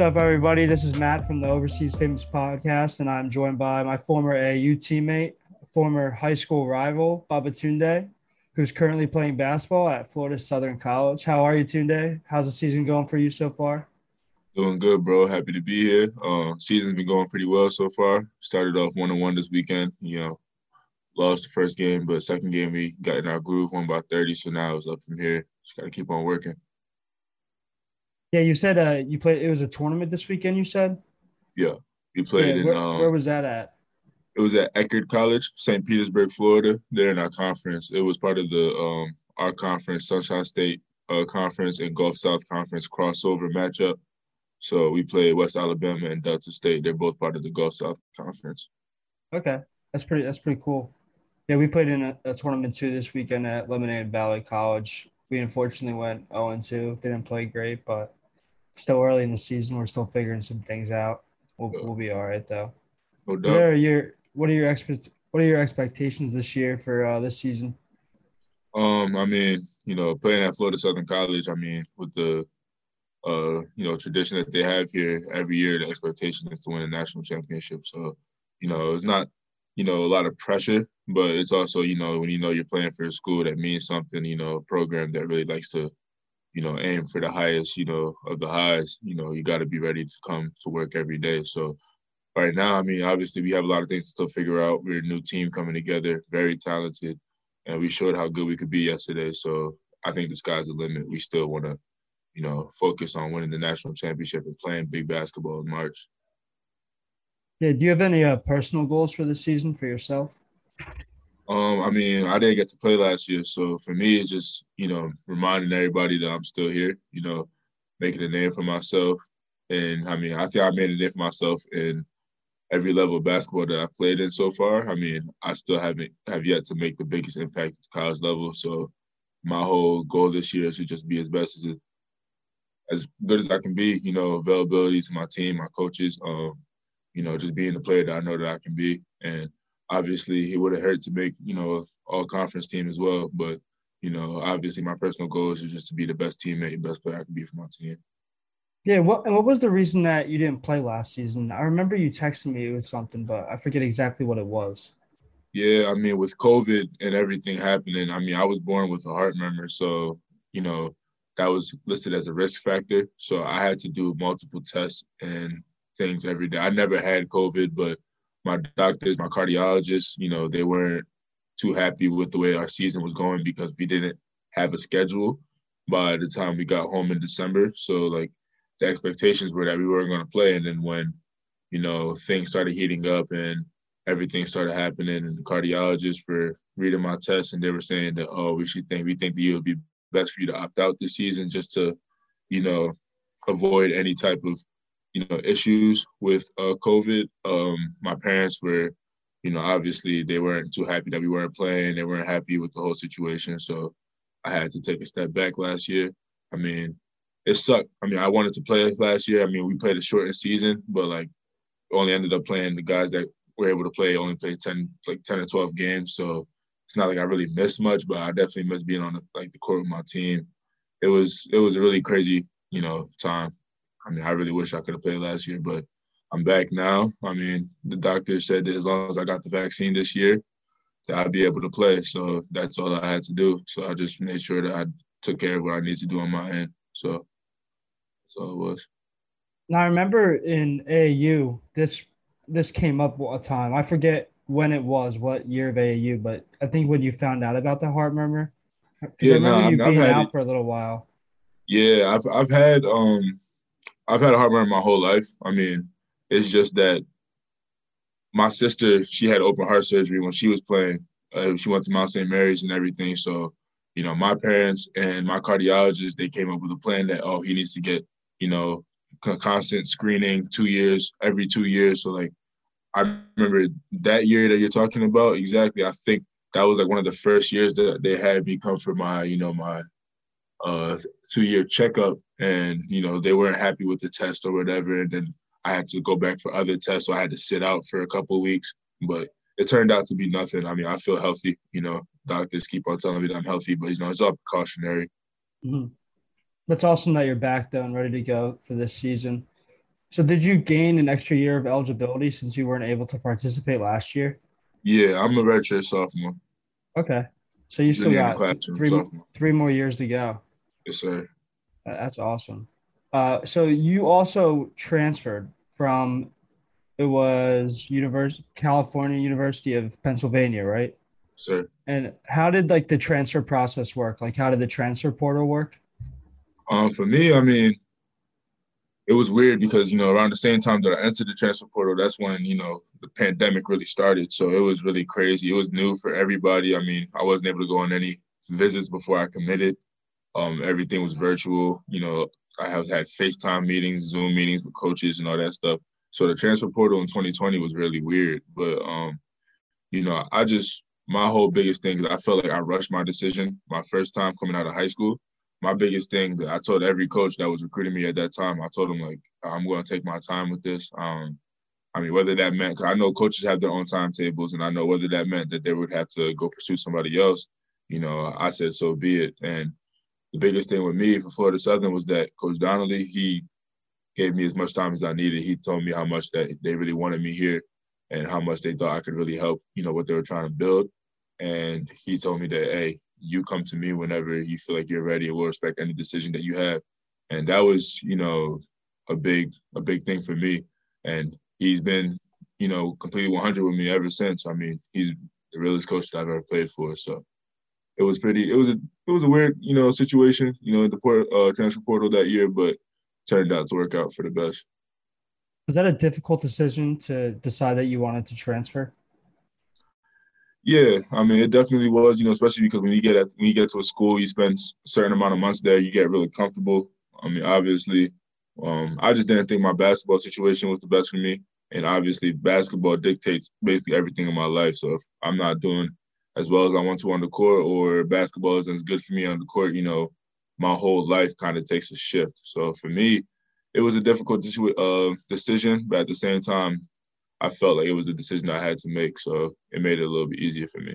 What's up, everybody? This is Matt from the Overseas Famous Podcast, and I'm joined by my former AU teammate, former high school rival, Babatunde, who's currently playing basketball at Florida Southern College. How are you, Tunde? How's the season going for you so far? Doing good, bro. Happy to be here. Uh, season's been going pretty well so far. Started off one on one this weekend. You know, lost the first game, but second game we got in our groove, won by thirty. So now it's up from here. Just got to keep on working. Yeah, you said uh, you played. It was a tournament this weekend. You said. Yeah, we played yeah, in. Where, um, where was that at? It was at Eckerd College, St. Petersburg, Florida. They're in our conference. It was part of the um, our conference, Sunshine State uh, Conference and Gulf South Conference crossover matchup. So we played West Alabama and Delta State. They're both part of the Gulf South Conference. Okay, that's pretty. That's pretty cool. Yeah, we played in a, a tournament too this weekend at Lebanon Valley College. We unfortunately went 0 2. Didn't play great, but still early in the season. We're still figuring some things out. We'll, we'll be all right though. No What are your What are your expect What are your expectations this year for uh, this season? Um, I mean, you know, playing at Florida Southern College, I mean, with the uh, you know, tradition that they have here every year, the expectation is to win a national championship. So, you know, it's not, you know, a lot of pressure, but it's also, you know, when you know you're playing for a school that means something, you know, a program that really likes to, you know, aim for the highest, you know, of the highs, you know, you got to be ready to come to work every day. So, right now, I mean, obviously we have a lot of things to still figure out. We're a new team coming together, very talented, and we showed how good we could be yesterday. So, I think the sky's the limit. We still want to you know, focus on winning the national championship and playing big basketball in March. Yeah. Do you have any uh, personal goals for this season for yourself? Um, I mean, I didn't get to play last year, so for me, it's just you know reminding everybody that I'm still here. You know, making a name for myself, and I mean, I think I made a name for myself in every level of basketball that I've played in so far. I mean, I still haven't have yet to make the biggest impact at college level. So my whole goal this year is to just be as best as as good as I can be. You know, availability to my team, my coaches. Um, you know, just being the player that I know that I can be. And obviously, it would have hurt to make you know all conference team as well. But you know, obviously, my personal goal is just to be the best teammate, best player I can be for my team. Yeah. What and what was the reason that you didn't play last season? I remember you texting me with something, but I forget exactly what it was. Yeah, I mean, with COVID and everything happening, I mean, I was born with a heart murmur, so you know that was listed as a risk factor. So I had to do multiple tests and things every day. I never had COVID, but my doctors, my cardiologists, you know, they weren't too happy with the way our season was going because we didn't have a schedule by the time we got home in December. So like the expectations were that we weren't going to play, and then when you know things started heating up and everything started happening, and the cardiologists were reading my tests, and they were saying that oh, we should think we think that you would be best for you to opt out this season just to, you know, avoid any type of, you know, issues with uh, COVID. Um, my parents were, you know, obviously they weren't too happy that we weren't playing. They weren't happy with the whole situation. So I had to take a step back last year. I mean, it sucked. I mean, I wanted to play last year. I mean, we played a shortened season, but like only ended up playing the guys that were able to play only played 10, like 10 or 12 games. So it's not like I really missed much, but I definitely missed being on the, like the court with my team. It was it was a really crazy, you know, time. I mean, I really wish I could have played last year, but I'm back now. I mean, the doctor said that as long as I got the vaccine this year, that I'd be able to play. So that's all I had to do. So I just made sure that I took care of what I need to do on my end. So that's all it was. Now I remember in AAU this this came up a time. I forget when it was, what year of AAU, but I think when you found out about the heart murmur. Yeah, I remember no, you I've- I've had out it. for a little while. Yeah, I've I've had um I've had a heart murmur my whole life. I mean, it's just that my sister, she had open heart surgery when she was playing. Uh, she went to Mount St. Mary's and everything. So, you know, my parents and my cardiologist, they came up with a plan that oh, he needs to get, you know, con- constant screening two years, every two years. So like I remember that year that you're talking about, exactly. I think that was like one of the first years that they had me come for my, you know, my uh two year checkup and you know they weren't happy with the test or whatever and then I had to go back for other tests so I had to sit out for a couple of weeks but it turned out to be nothing I mean I feel healthy you know doctors keep on telling me that I'm healthy but you know it's all precautionary Mhm. But it's awesome that you're back though and ready to go for this season. So did you gain an extra year of eligibility since you weren't able to participate last year? Yeah, I'm a redshirt sophomore. Okay. So you still got three, three more years to go. Yes, sir. That's awesome. Uh, so you also transferred from it was University California University of Pennsylvania, right? Sir. And how did like the transfer process work? Like how did the transfer portal work? Um, for me, I mean, it was weird because you know around the same time that I entered the transfer portal, that's when you know the pandemic really started. So it was really crazy. It was new for everybody. I mean, I wasn't able to go on any visits before I committed. Um, everything was virtual. You know, I have had FaceTime meetings, Zoom meetings with coaches, and all that stuff. So the transfer portal in 2020 was really weird. But um, you know, I just my whole biggest thing is I felt like I rushed my decision my first time coming out of high school my biggest thing that I told every coach that was recruiting me at that time, I told them like I'm going to take my time with this. Um, I mean, whether that meant I know coaches have their own timetables, and I know whether that meant that they would have to go pursue somebody else. You know, I said so be it. And the biggest thing with me for Florida Southern was that Coach Donnelly he gave me as much time as I needed. He told me how much that they really wanted me here, and how much they thought I could really help. You know what they were trying to build. And he told me that, hey, you come to me whenever you feel like you're ready and we'll respect any decision that you have. And that was, you know, a big, a big thing for me. And he's been, you know, completely 100 with me ever since. I mean, he's the realest coach that I've ever played for. So it was pretty, it was a, it was a weird, you know, situation, you know, at the port, uh, transfer portal that year, but turned out to work out for the best. Was that a difficult decision to decide that you wanted to transfer? Yeah, I mean, it definitely was. You know, especially because when you get at when you get to a school, you spend a certain amount of months there. You get really comfortable. I mean, obviously, um, I just didn't think my basketball situation was the best for me, and obviously, basketball dictates basically everything in my life. So if I'm not doing as well as I want to on the court, or basketball isn't good for me on the court, you know, my whole life kind of takes a shift. So for me, it was a difficult uh, decision, but at the same time, I felt like it was a decision I had to make, so it made it a little bit easier for me.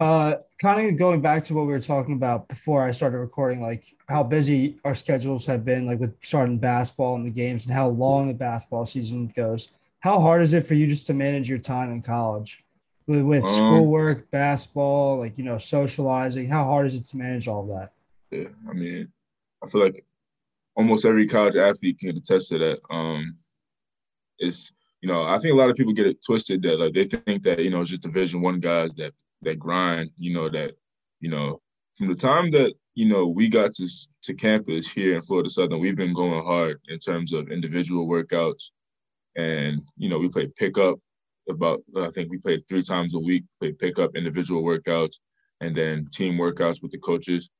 Uh, kind of going back to what we were talking about before I started recording, like how busy our schedules have been, like with starting basketball and the games, and how long the basketball season goes. How hard is it for you just to manage your time in college with, with um, schoolwork, basketball, like you know, socializing? How hard is it to manage all that? Yeah, I mean, I feel like almost every college athlete can attest to that. Um, it's you know I think a lot of people get it twisted that like they think that you know it's just Division One guys that that grind. You know that you know from the time that you know we got to to campus here in Florida Southern, we've been going hard in terms of individual workouts, and you know we play pickup about I think we played three times a week, play pickup individual workouts, and then team workouts with the coaches.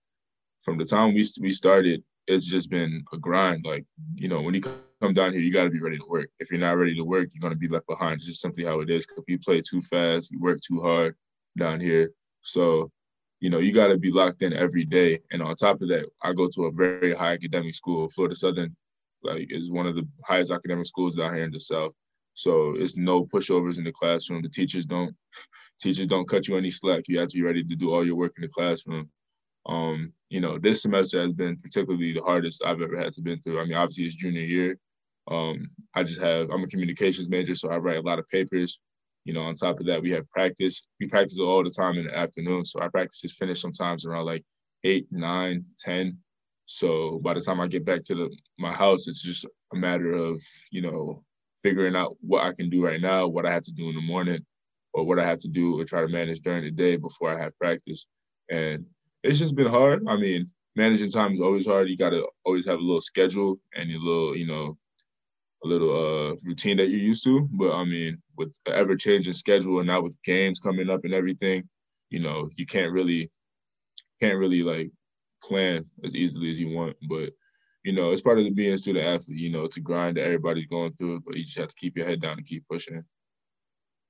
From the time we we started, it's just been a grind. Like, you know, when you come down here, you got to be ready to work. If you're not ready to work, you're going to be left behind. It's just simply how it is. Because we play too fast, we work too hard down here. So, you know, you got to be locked in every day. And on top of that, I go to a very high academic school. Florida Southern, like, is one of the highest academic schools down here in the South. So it's no pushovers in the classroom. The teachers don't teachers don't cut you any slack. You have to be ready to do all your work in the classroom. Um, you know, this semester has been particularly the hardest I've ever had to been through. I mean, obviously it's junior year. Um, I just have I'm a communications major, so I write a lot of papers. You know, on top of that, we have practice. We practice all the time in the afternoon. So our practice is finished sometimes around like eight, nine, ten. So by the time I get back to the my house, it's just a matter of, you know, figuring out what I can do right now, what I have to do in the morning, or what I have to do or try to manage during the day before I have practice. And it's just been hard. I mean, managing time is always hard. You got to always have a little schedule and a little, you know, a little uh, routine that you're used to. But I mean, with ever changing schedule and now with games coming up and everything, you know, you can't really can't really like plan as easily as you want. But you know, it's part of the being a student athlete. You know, to grind that everybody's going through it, but you just have to keep your head down and keep pushing.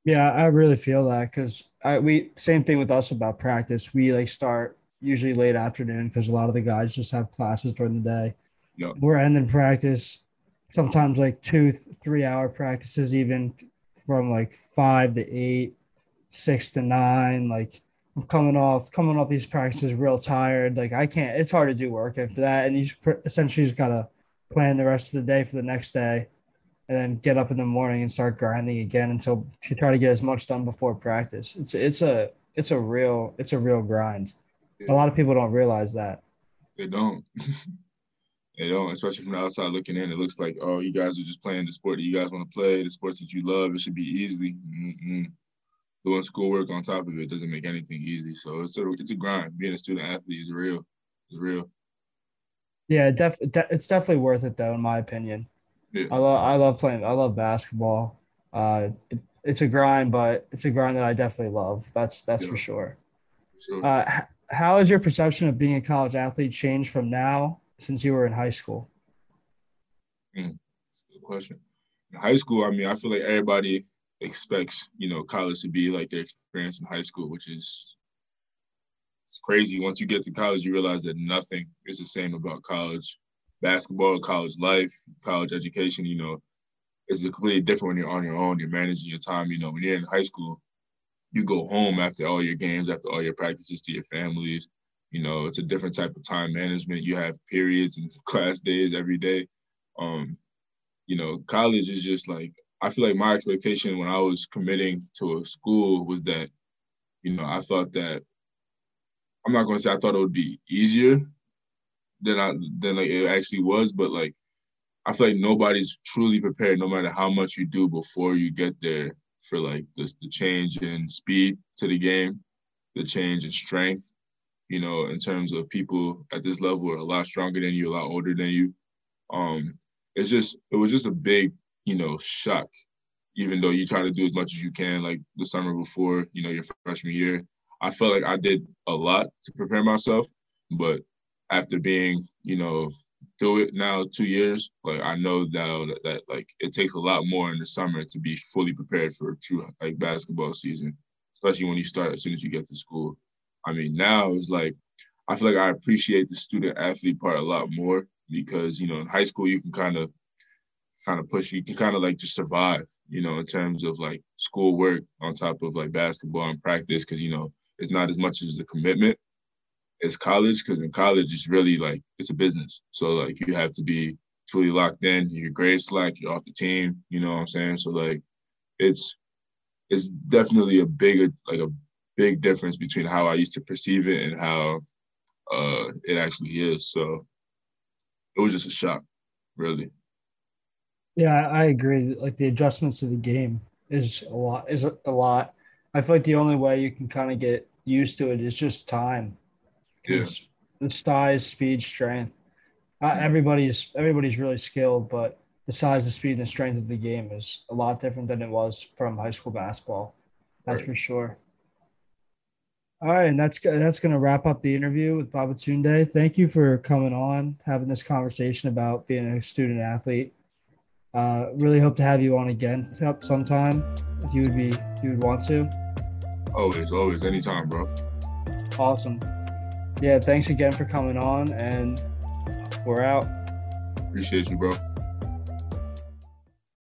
Yeah, I really feel that because I we same thing with us about practice. We like start usually late afternoon because a lot of the guys just have classes during the day. Yep. We're ending practice sometimes like two, three hour practices, even from like five to eight, six to nine. Like I'm coming off coming off these practices real tired. Like I can't. It's hard to do work after that, and you just essentially just gotta plan the rest of the day for the next day, and then get up in the morning and start grinding again until you try to get as much done before practice. It's it's a it's a real it's a real grind. Yeah. A lot of people don't realize that. They don't. they don't, especially from the outside looking in. It looks like, oh, you guys are just playing the sport that you guys want to play, the sports that you love. It should be easy. Mm-hmm. Doing schoolwork on top of it doesn't make anything easy. So it's a it's a grind. Being a student athlete is real. It's real. Yeah, def, de- it's definitely worth it though, in my opinion. Yeah. I love I love playing. I love basketball. Uh, it's a grind, but it's a grind that I definitely love. That's that's yeah. for sure. Sure. Uh, how has your perception of being a college athlete changed from now since you were in high school? Mm, that's a good question. In high school, I mean, I feel like everybody expects, you know, college to be like their experience in high school, which is it's crazy. Once you get to college, you realize that nothing is the same about college basketball, college life, college education, you know, is completely different when you're on your own. You're managing your time. You know, when you're in high school, you go home after all your games, after all your practices to your families. You know, it's a different type of time management. You have periods and class days every day. Um, you know, college is just like I feel like my expectation when I was committing to a school was that, you know, I thought that I'm not gonna say I thought it would be easier than I than like it actually was, but like I feel like nobody's truly prepared, no matter how much you do before you get there, for like the the change in speed to the game, the change in strength. You know, in terms of people at this level are a lot stronger than you, a lot older than you. Um, it's just it was just a big you know shock. Even though you try to do as much as you can, like the summer before, you know, your freshman year, I felt like I did a lot to prepare myself, but after being, you know, through it now two years, like I know now that, that like it takes a lot more in the summer to be fully prepared for a true like basketball season, especially when you start as soon as you get to school. I mean, now it's like I feel like I appreciate the student athlete part a lot more because you know in high school you can kind of kind of push you can kind of like just survive you know in terms of like school work on top of like basketball and practice because you know it's not as much as a commitment as college because in college it's really like it's a business. So like you have to be fully locked in. Your grades slack, you're off the team. You know what I'm saying? So like it's it's definitely a big like a big difference between how I used to perceive it and how uh it actually is. So it was just a shock, really. Yeah, I agree. Like the adjustments to the game is a lot is a lot. I feel like the only way you can kind of get used to it is just time. Yeah. the size, speed, strength. Uh, everybody's everybody's really skilled, but the size, the speed, and the strength of the game is a lot different than it was from high school basketball. That's right. for sure. All right, and that's that's going to wrap up the interview with Babatunde. Thank you for coming on, having this conversation about being a student athlete. Uh, really hope to have you on again sometime if you would be if you would want to. Always, always, anytime, bro. Awesome yeah, thanks again for coming on, and we're out. Appreciate you, bro.